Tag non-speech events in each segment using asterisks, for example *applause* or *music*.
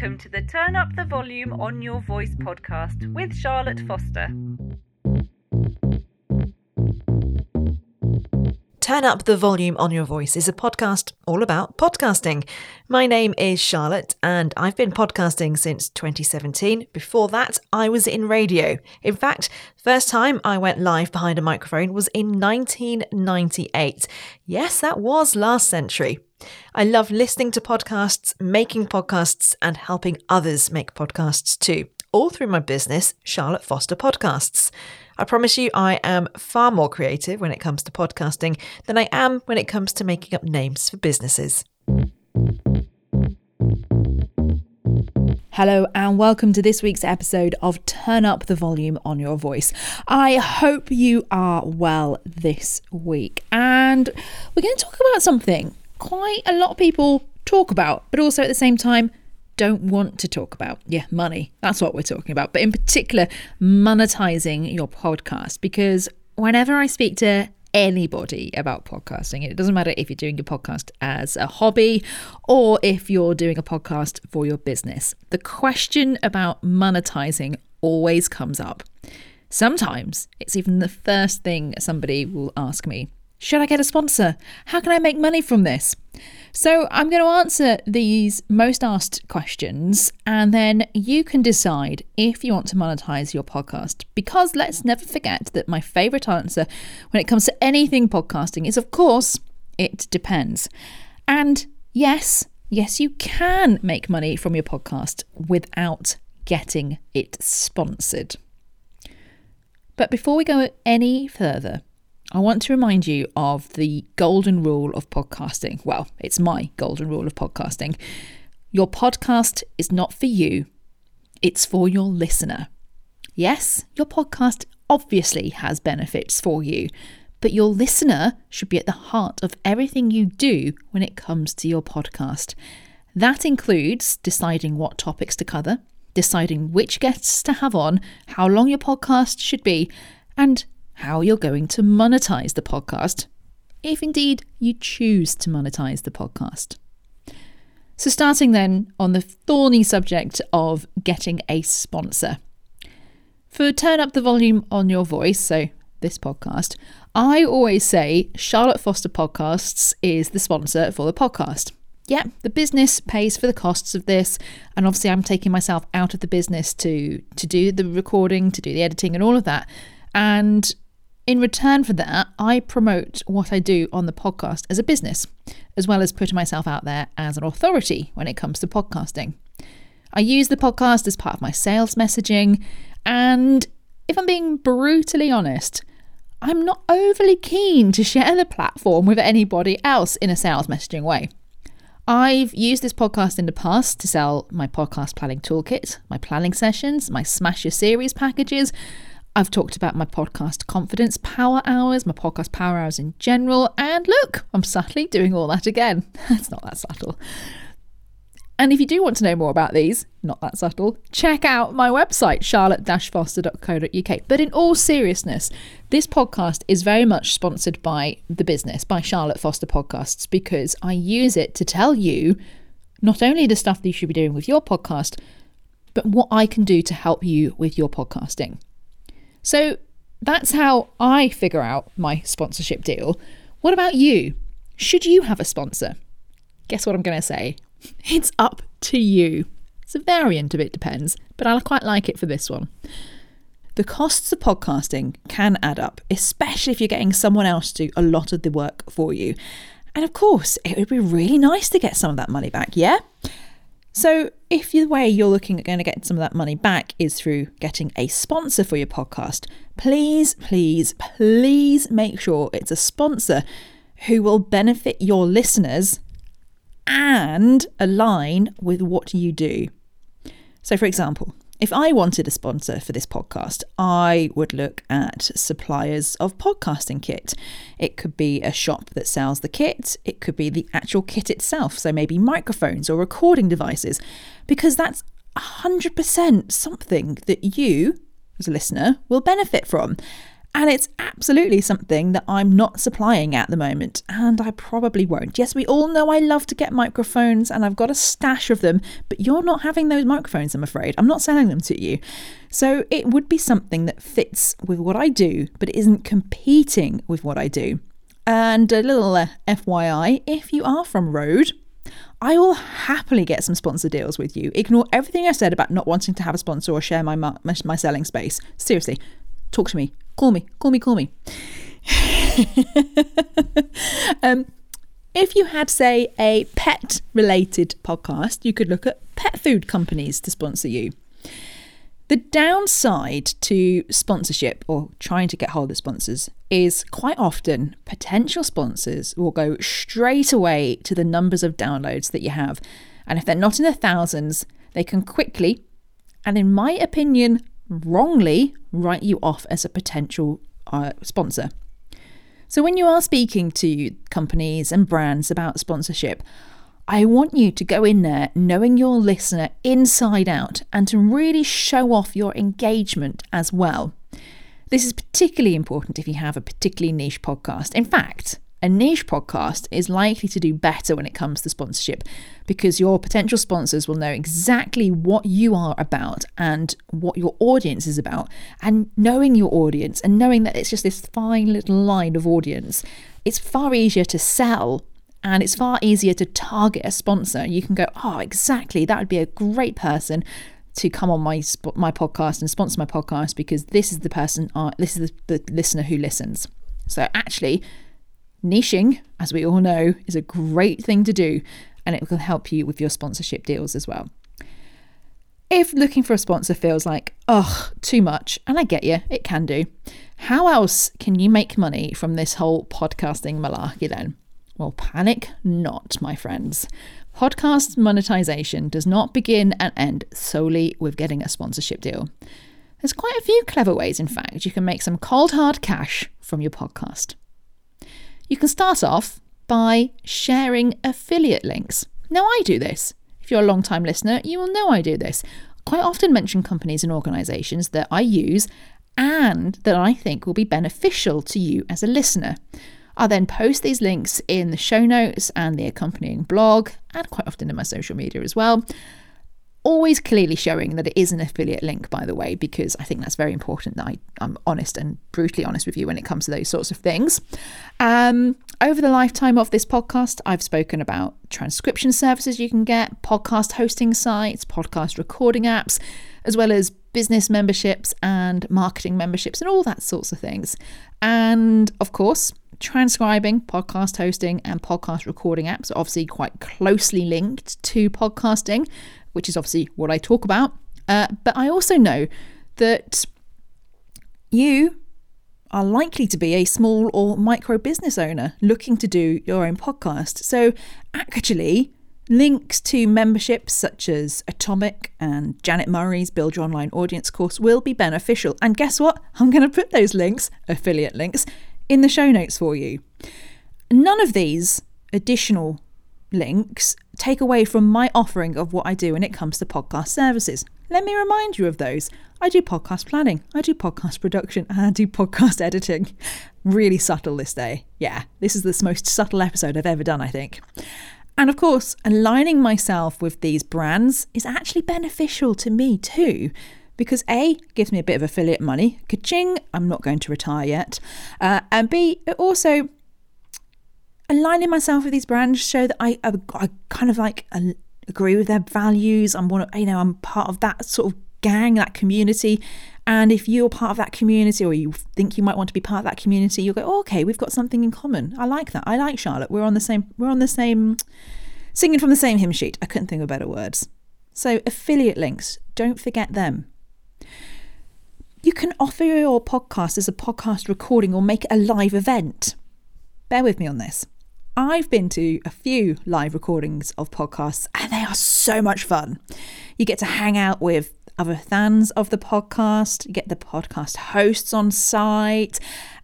welcome to the Turn Up the Volume on Your Voice podcast with Charlotte Foster. Turn Up the Volume on Your Voice is a podcast all about podcasting. My name is Charlotte and I've been podcasting since 2017. Before that, I was in radio. In fact, first time I went live behind a microphone was in 1998. Yes, that was last century. I love listening to podcasts, making podcasts, and helping others make podcasts too, all through my business, Charlotte Foster Podcasts. I promise you, I am far more creative when it comes to podcasting than I am when it comes to making up names for businesses. Hello, and welcome to this week's episode of Turn Up the Volume on Your Voice. I hope you are well this week, and we're going to talk about something quite a lot of people talk about, but also at the same time don't want to talk about. Yeah, money. That's what we're talking about. But in particular, monetizing your podcast. Because whenever I speak to anybody about podcasting, it doesn't matter if you're doing your podcast as a hobby or if you're doing a podcast for your business, the question about monetizing always comes up. Sometimes it's even the first thing somebody will ask me should I get a sponsor? How can I make money from this? So, I'm going to answer these most asked questions, and then you can decide if you want to monetize your podcast. Because let's never forget that my favorite answer when it comes to anything podcasting is, of course, it depends. And yes, yes, you can make money from your podcast without getting it sponsored. But before we go any further, I want to remind you of the golden rule of podcasting. Well, it's my golden rule of podcasting. Your podcast is not for you, it's for your listener. Yes, your podcast obviously has benefits for you, but your listener should be at the heart of everything you do when it comes to your podcast. That includes deciding what topics to cover, deciding which guests to have on, how long your podcast should be, and how you're going to monetize the podcast, if indeed you choose to monetize the podcast. So, starting then on the thorny subject of getting a sponsor. For Turn Up the Volume on Your Voice, so this podcast, I always say Charlotte Foster Podcasts is the sponsor for the podcast. Yeah, the business pays for the costs of this, and obviously I'm taking myself out of the business to to do the recording, to do the editing, and all of that. And in return for that, I promote what I do on the podcast as a business, as well as putting myself out there as an authority when it comes to podcasting. I use the podcast as part of my sales messaging, and if I'm being brutally honest, I'm not overly keen to share the platform with anybody else in a sales messaging way. I've used this podcast in the past to sell my podcast planning toolkit, my planning sessions, my Smash Your Series packages, I've talked about my podcast confidence power hours, my podcast power hours in general, and look, I'm subtly doing all that again. *laughs* it's not that subtle. And if you do want to know more about these, not that subtle, check out my website, charlotte foster.co.uk. But in all seriousness, this podcast is very much sponsored by the business, by Charlotte Foster Podcasts, because I use it to tell you not only the stuff that you should be doing with your podcast, but what I can do to help you with your podcasting. So that's how I figure out my sponsorship deal. What about you? Should you have a sponsor? Guess what I'm going to say? *laughs* It's up to you. It's a variant of it depends, but I quite like it for this one. The costs of podcasting can add up, especially if you're getting someone else to do a lot of the work for you. And of course, it would be really nice to get some of that money back, yeah? So, if the way you're looking at going to get some of that money back is through getting a sponsor for your podcast, please, please, please make sure it's a sponsor who will benefit your listeners and align with what you do. So, for example, if I wanted a sponsor for this podcast, I would look at suppliers of podcasting kit. It could be a shop that sells the kit, it could be the actual kit itself, so maybe microphones or recording devices, because that's 100% something that you, as a listener, will benefit from. And it's absolutely something that I'm not supplying at the moment, and I probably won't. Yes, we all know I love to get microphones, and I've got a stash of them, but you're not having those microphones, I'm afraid. I'm not selling them to you. So it would be something that fits with what I do, but isn't competing with what I do. And a little uh, FYI if you are from Rode, I will happily get some sponsor deals with you. Ignore everything I said about not wanting to have a sponsor or share my, my, my selling space. Seriously, talk to me. Call me. Call me. Call me. *laughs* um, if you had, say, a pet related podcast, you could look at pet food companies to sponsor you. The downside to sponsorship or trying to get hold of sponsors is quite often potential sponsors will go straight away to the numbers of downloads that you have. And if they're not in the thousands, they can quickly, and in my opinion, wrongly, write you off as a potential uh, sponsor. So when you are speaking to companies and brands about sponsorship, I want you to go in there knowing your listener inside out and to really show off your engagement as well. This is particularly important if you have a particularly niche podcast. In fact, a niche podcast is likely to do better when it comes to sponsorship because your potential sponsors will know exactly what you are about and what your audience is about. And knowing your audience and knowing that it's just this fine little line of audience, it's far easier to sell and it's far easier to target a sponsor. You can go, oh, exactly, that would be a great person to come on my my podcast and sponsor my podcast because this is the person, uh, this is the, the listener who listens. So actually, niching, as we all know, is a great thing to do, and it will help you with your sponsorship deals as well. If looking for a sponsor feels like, oh, too much, and I get you, it can do. How else can you make money from this whole podcasting malarkey then? Well, panic not, my friends. Podcast monetization does not begin and end solely with getting a sponsorship deal. There's quite a few clever ways, in fact, you can make some cold hard cash from your podcast. You can start off by sharing affiliate links. Now, I do this. If you're a long time listener, you will know I do this. Quite often mention companies and organisations that I use and that I think will be beneficial to you as a listener. I'll then post these links in the show notes and the accompanying blog, and quite often in my social media as well. Always clearly showing that it is an affiliate link, by the way, because I think that's very important that I, am honest and brutally honest with you when it comes to those sorts of things. Um, over the lifetime of this podcast, I've spoken about transcription services you can get, podcast hosting sites, podcast recording apps, as well as business memberships and marketing memberships and all that sorts of things. And of course, transcribing, podcast hosting, and podcast recording apps are obviously quite closely linked to podcasting, which is obviously what I talk about. Uh, but I also know that you are likely to be a small or micro business owner looking to do your own podcast. So, actually, links to memberships such as Atomic and Janet Murray's Build Your Online Audience course will be beneficial. And guess what? I'm going to put those links, affiliate links, in the show notes for you. None of these additional links take away from my offering of what I do when it comes to podcast services. Let me remind you of those. I do podcast planning, I do podcast production, and I do podcast *laughs* editing. Really subtle this day. Yeah, this is the most subtle episode I've ever done, I think. And of course, aligning myself with these brands is actually beneficial to me too because A, gives me a bit of affiliate money, ka-ching, I'm not going to retire yet, uh, and B, it also aligning myself with these brands show that I, I, I kind of like agree with their values. I'm one of, you know, I'm part of that sort of gang, that community. And if you're part of that community or you think you might want to be part of that community, you'll go, oh, okay, we've got something in common. I like that. I like Charlotte. We're on the same, we're on the same, singing from the same hymn sheet. I couldn't think of better words. So affiliate links, don't forget them. You can offer your podcast as a podcast recording or make a live event. Bear with me on this. I've been to a few live recordings of podcasts and they are so much fun. You get to hang out with other fans of the podcast, you get the podcast hosts on site.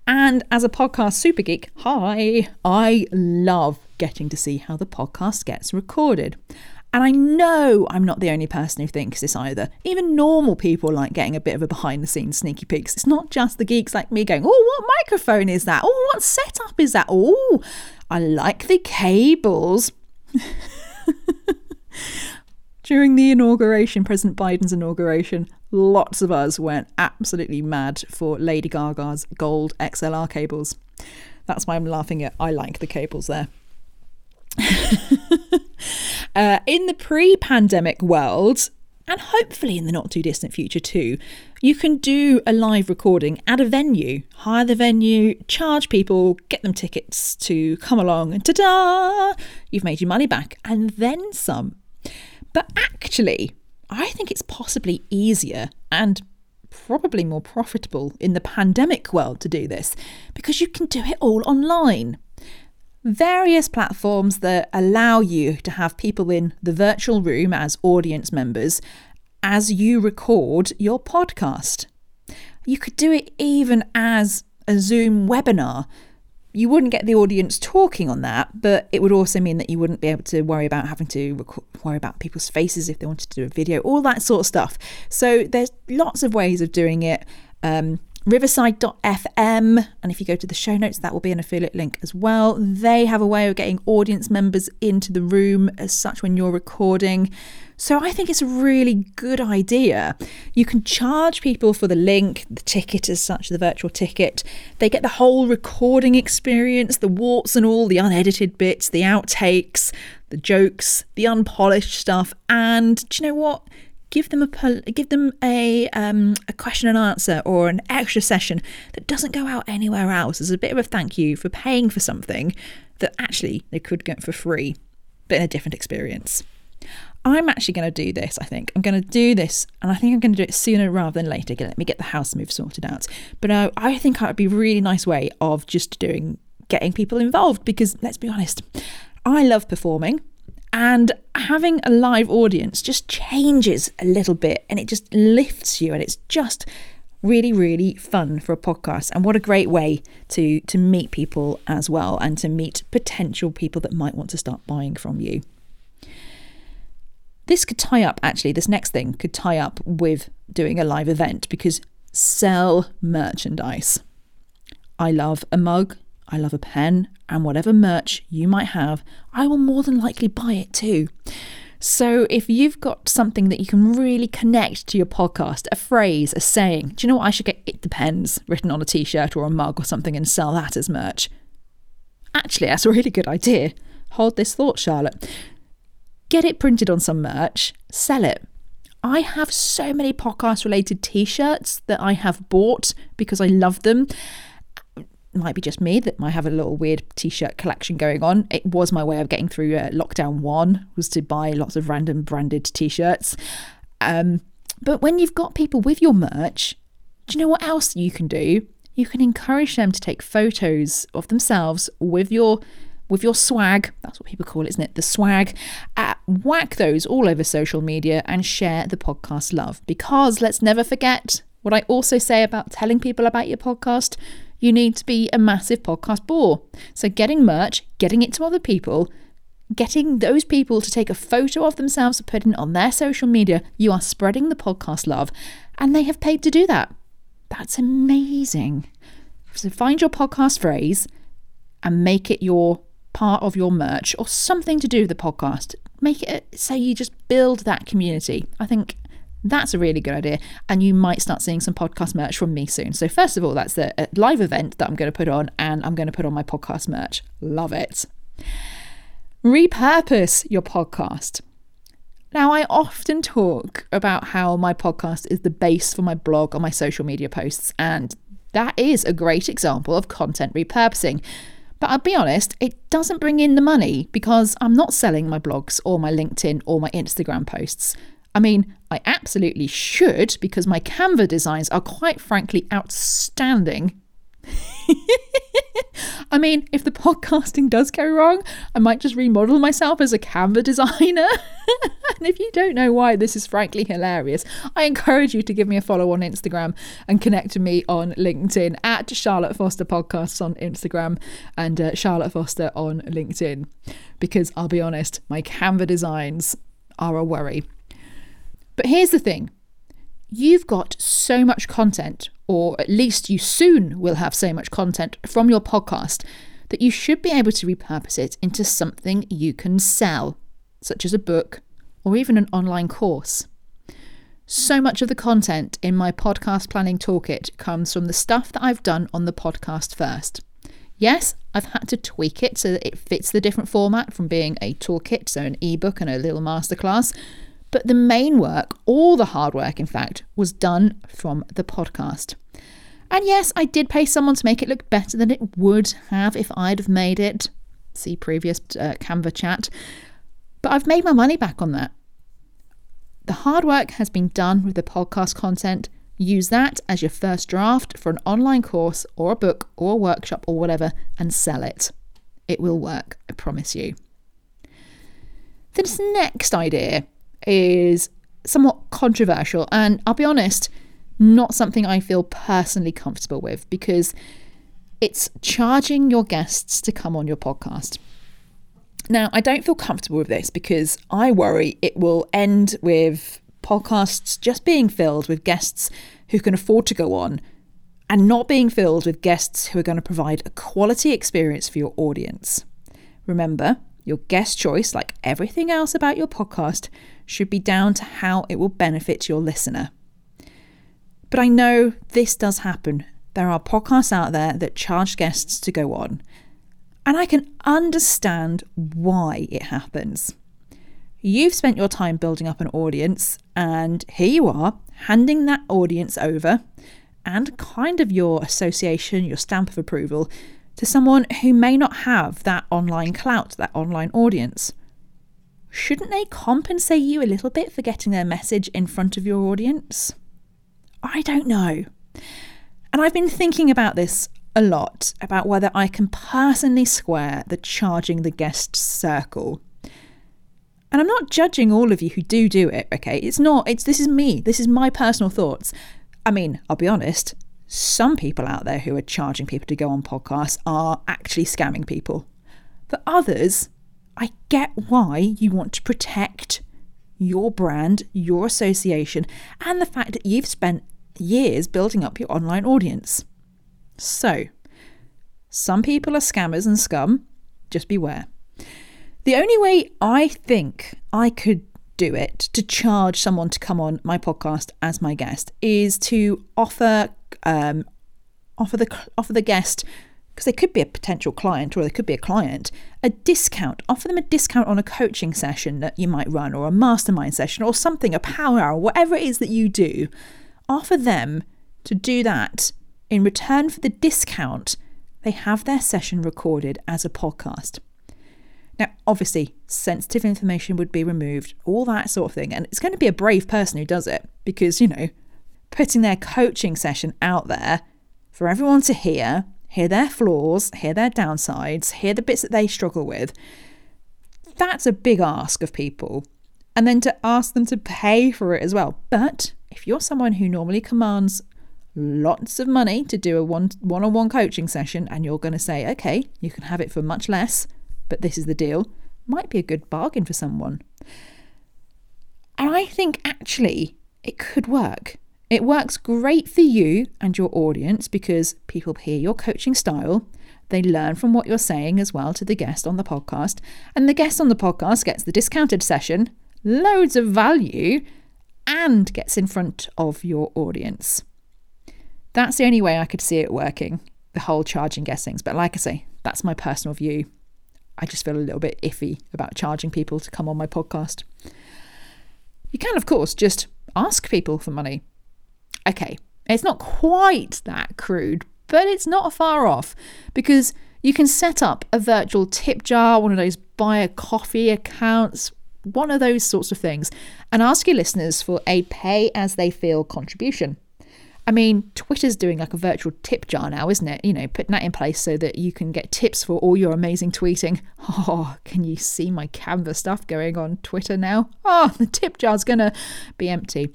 And as a podcast super geek, hi, I love getting to see how the podcast gets recorded. And I know I'm not the only person who thinks this either. Even normal people like getting a bit of a behind the scenes sneaky peeks. It's not just the geeks like me going, oh, what microphone is that? Oh, what setup is that? Oh, I like the cables. *laughs* During the inauguration, President Biden's inauguration, lots of us went absolutely mad for Lady Gaga's gold XLR cables. That's why I'm laughing at I like the cables there. *laughs* uh, in the pre pandemic world, and hopefully in the not too distant future too, you can do a live recording at a venue, hire the venue, charge people, get them tickets to come along, and ta da! You've made your money back and then some. But actually, I think it's possibly easier and probably more profitable in the pandemic world to do this because you can do it all online. Various platforms that allow you to have people in the virtual room as audience members as you record your podcast. You could do it even as a Zoom webinar you wouldn't get the audience talking on that, but it would also mean that you wouldn't be able to worry about having to worry about people's faces if they wanted to do a video, all that sort of stuff. So there's lots of ways of doing it. Um, Riverside.fm, and if you go to the show notes, that will be an affiliate link as well. They have a way of getting audience members into the room as such when you're recording. So I think it's a really good idea. You can charge people for the link, the ticket as such, the virtual ticket. They get the whole recording experience, the warts and all, the unedited bits, the outtakes, the jokes, the unpolished stuff. And do you know what? Give them a give them a um, a question and answer or an extra session that doesn't go out anywhere else as a bit of a thank you for paying for something that actually they could get for free, but in a different experience. I'm actually going to do this, I think. I'm going to do this, and I think I'm going to do it sooner rather than later. Let me get the house move sorted out. But uh, I think that would be a really nice way of just doing, getting people involved because let's be honest, I love performing. And having a live audience just changes a little bit and it just lifts you and it's just really really fun for a podcast. And what a great way to to meet people as well and to meet potential people that might want to start buying from you. This could tie up, actually, this next thing could tie up with doing a live event because sell merchandise. I love a mug, I love a pen, and whatever merch you might have, I will more than likely buy it too. So if you've got something that you can really connect to your podcast, a phrase, a saying, do you know what? I should get it depends written on a t shirt or a mug or something and sell that as merch. Actually, that's a really good idea. Hold this thought, Charlotte get it printed on some merch, sell it. I have so many podcast related t shirts that I have bought because I love them. Might be just me that might have a little weird t-shirt collection going on. It was my way of getting through uh, lockdown one was to buy lots of random branded t-shirts. Um, but when you've got people with your merch, do you know what else you can do? You can encourage them to take photos of themselves with your with your swag, that's what people call it, isn't it? The swag. Uh, whack those all over social media and share the podcast love. Because let's never forget what I also say about telling people about your podcast. You need to be a massive podcast bore. So, getting merch, getting it to other people, getting those people to take a photo of themselves and put it on their social media, you are spreading the podcast love, and they have paid to do that. That's amazing. So, find your podcast phrase and make it your part of your merch or something to do with the podcast. Make it so you just build that community. I think that's a really good idea. And you might start seeing some podcast merch from me soon. So, first of all, that's the uh, live event that I'm going to put on, and I'm going to put on my podcast merch. Love it. Repurpose your podcast. Now, I often talk about how my podcast is the base for my blog or my social media posts, and that is a great example of content repurposing. But I'll be honest, it doesn't bring in the money because I'm not selling my blogs or my LinkedIn or my Instagram posts. I mean, I absolutely should because my Canva designs are quite frankly outstanding. *laughs* I mean, if the podcasting does go wrong, I might just remodel myself as a Canva designer. *laughs* and if you don't know why this is frankly hilarious, I encourage you to give me a follow on Instagram and connect to me on LinkedIn at Charlotte Foster Podcasts on Instagram and uh, Charlotte Foster on LinkedIn. Because I'll be honest, my Canva designs are a worry. But here's the thing you've got so much content, or at least you soon will have so much content from your podcast, that you should be able to repurpose it into something you can sell, such as a book or even an online course. So much of the content in my podcast planning toolkit comes from the stuff that I've done on the podcast first. Yes, I've had to tweak it so that it fits the different format from being a toolkit, so an ebook and a little masterclass. But the main work, all the hard work, in fact, was done from the podcast. And yes, I did pay someone to make it look better than it would have if I'd have made it. See previous uh, Canva chat. But I've made my money back on that. The hard work has been done with the podcast content. Use that as your first draft for an online course or a book or a workshop or whatever and sell it. It will work, I promise you. This next idea is somewhat controversial and I'll be honest, not something I feel personally comfortable with because it's charging your guests to come on your podcast. Now, I don't feel comfortable with this because I worry it will end with podcasts just being filled with guests who can afford to go on and not being filled with guests who are going to provide a quality experience for your audience. Remember, your guest choice, like everything else about your podcast, should be down to how it will benefit your listener. But I know this does happen. There are podcasts out there that charge guests to go on, and I can understand why it happens. You've spent your time building up an audience, and here you are handing that audience over and kind of your association, your stamp of approval to someone who may not have that online clout, that online audience. Shouldn't they compensate you a little bit for getting their message in front of your audience? I don't know. And I've been thinking about this a lot about whether I can personally square the charging the guest circle. And I'm not judging all of you who do do it, okay? It's not, it's this is me. This is my personal thoughts. I mean, I'll be honest, some people out there who are charging people to go on podcasts are actually scamming people. For others, I get why you want to protect your brand, your association, and the fact that you've spent years building up your online audience. So, some people are scammers and scum, just beware. The only way I think I could do it to charge someone to come on my podcast as my guest is to offer um, offer the offer the guest because they could be a potential client or they could be a client a discount offer them a discount on a coaching session that you might run or a mastermind session or something a power hour whatever it is that you do offer them to do that in return for the discount, they have their session recorded as a podcast. Now, obviously, sensitive information would be removed, all that sort of thing. And it's going to be a brave person who does it because, you know, putting their coaching session out there for everyone to hear, hear their flaws, hear their downsides, hear the bits that they struggle with, that's a big ask of people. And then to ask them to pay for it as well. But if you're someone who normally commands lots of money to do a one on one coaching session and you're going to say, okay, you can have it for much less, but this is the deal, might be a good bargain for someone. And I think actually it could work. It works great for you and your audience because people hear your coaching style. They learn from what you're saying as well to the guest on the podcast. And the guest on the podcast gets the discounted session, loads of value, and gets in front of your audience. That's the only way I could see it working, the whole charging guessings. But like I say, that's my personal view. I just feel a little bit iffy about charging people to come on my podcast. You can, of course, just ask people for money. Okay, it's not quite that crude, but it's not far off because you can set up a virtual tip jar, one of those buy a coffee accounts, one of those sorts of things, and ask your listeners for a pay as they feel contribution. I mean, Twitter's doing like a virtual tip jar now, isn't it? You know, putting that in place so that you can get tips for all your amazing tweeting. *laughs* Oh, can you see my Canva stuff going on Twitter now? Oh, *laughs* the tip jar's to be empty.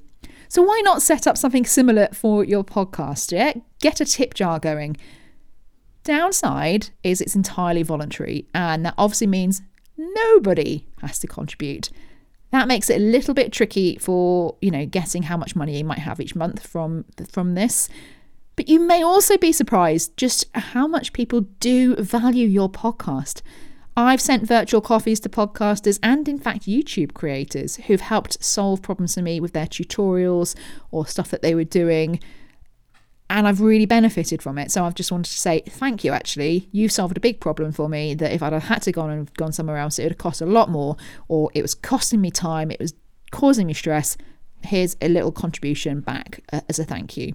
So why not set up something similar for your podcast? Yeah, get a tip jar going. Downside is it's entirely voluntary, and that obviously means nobody has to contribute. That makes it a little bit tricky for, you know, guessing how much money you might have each month from from this. But you may also be surprised just how much people do value your podcast. I've sent virtual coffees to podcasters and, in fact, YouTube creators who've helped solve problems for me with their tutorials or stuff that they were doing. And I've really benefited from it. So I've just wanted to say thank you, actually. You've solved a big problem for me that if I'd have had to go and gone somewhere else, it would have cost a lot more, or it was costing me time, it was causing me stress. Here's a little contribution back uh, as a thank you.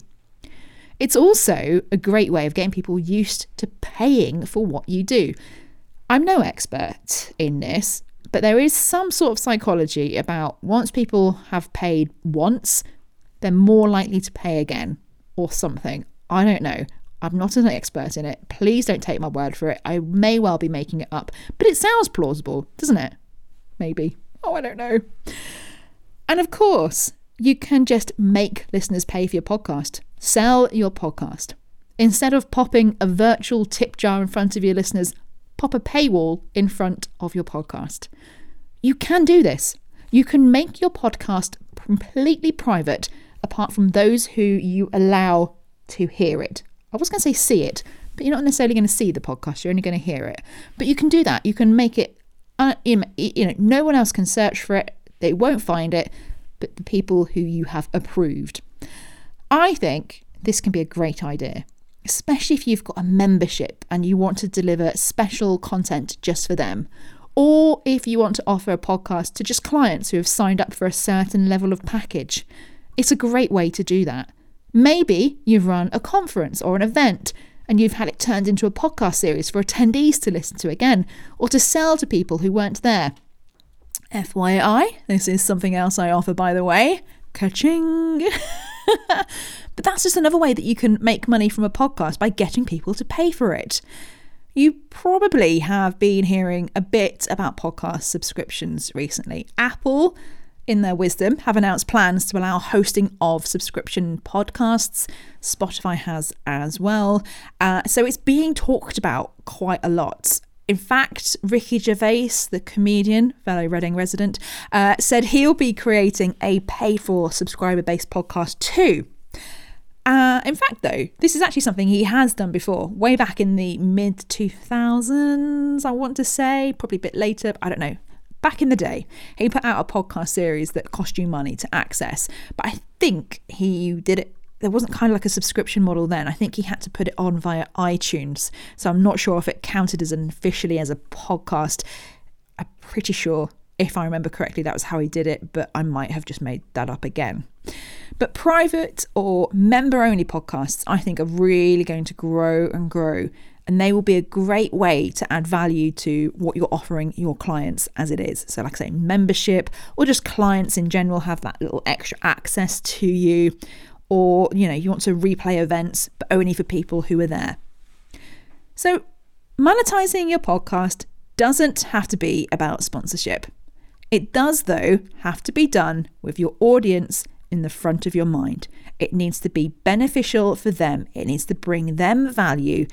It's also a great way of getting people used to paying for what you do. I'm no expert in this, but there is some sort of psychology about once people have paid once, they're more likely to pay again or something. I don't know. I'm not an expert in it. Please don't take my word for it. I may well be making it up, but it sounds plausible, doesn't it? Maybe. Oh, I don't know. And of course, you can just make listeners pay for your podcast. Sell your podcast. Instead of popping a virtual tip jar in front of your listeners, pop a paywall in front of your podcast. You can do this. You can make your podcast completely private apart from those who you allow to hear it. I was going to say see it, but you're not necessarily going to see the podcast, you're only going to hear it. But you can do that. You can make it, uh, you know, no one else can search for it, they won't find it, but the people who you have approved. I think this can be a great idea, especially if you've got a membership and you want to deliver special content just for them, or if you want to offer a podcast to just clients who have signed up for a certain level of package. It's a great way to do that. Maybe you've run a conference or an event and you've had it turned into a podcast series for attendees to listen to again or to sell to people who weren't there. FYI, this is something else I offer, by the way. Catching. *laughs* *laughs* but that's just another way that you can make money from a podcast by getting people to pay for it. You probably have been hearing a bit about podcast subscriptions recently. Apple, in their wisdom, have announced plans to allow hosting of subscription podcasts. Spotify has as well. Uh, so it's being talked about quite a lot. In fact, Ricky Gervais, the comedian, fellow Reading resident, uh, said he'll be creating a pay for subscriber based podcast too. Uh, in fact, though, this is actually something he has done before, way back in the mid 2000s, I want to say, probably a bit later, I don't know. Back in the day, he put out a podcast series that cost you money to access, but I think he did it there wasn't kind of like a subscription model then. I think he had to put it on via iTunes. So I'm not sure if it counted as an officially as a podcast. I'm pretty sure, if I remember correctly, that was how he did it, but I might have just made that up again. But private or member only podcasts, I think, are really going to grow and grow. And they will be a great way to add value to what you're offering your clients as it is. So, like I say, membership or just clients in general have that little extra access to you or you know you want to replay events but only for people who are there. So monetizing your podcast doesn't have to be about sponsorship. It does though have to be done with your audience in the front of your mind. It needs to be beneficial for them. It needs to bring them value.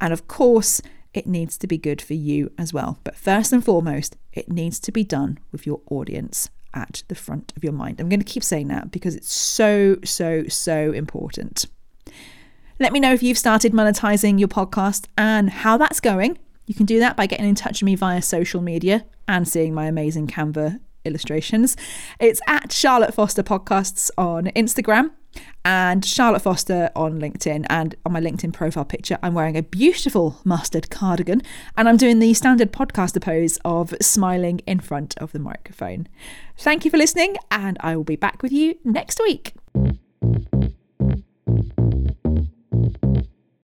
And of course it needs to be good for you as well. But first and foremost it needs to be done with your audience at the front of your mind. I'm going to keep saying that because it's so, so, so important. Let me know if you've started monetizing your podcast and how that's going. You can do that by getting in touch with me via social media and seeing my amazing Canva illustrations. It's at Charlotte Foster Podcasts on Instagram and Charlotte Foster on LinkedIn. And on my LinkedIn profile picture, I'm wearing a beautiful mustard cardigan and I'm doing the standard podcaster pose of smiling in front of the microphone. Thank you for listening, and I will be back with you next week.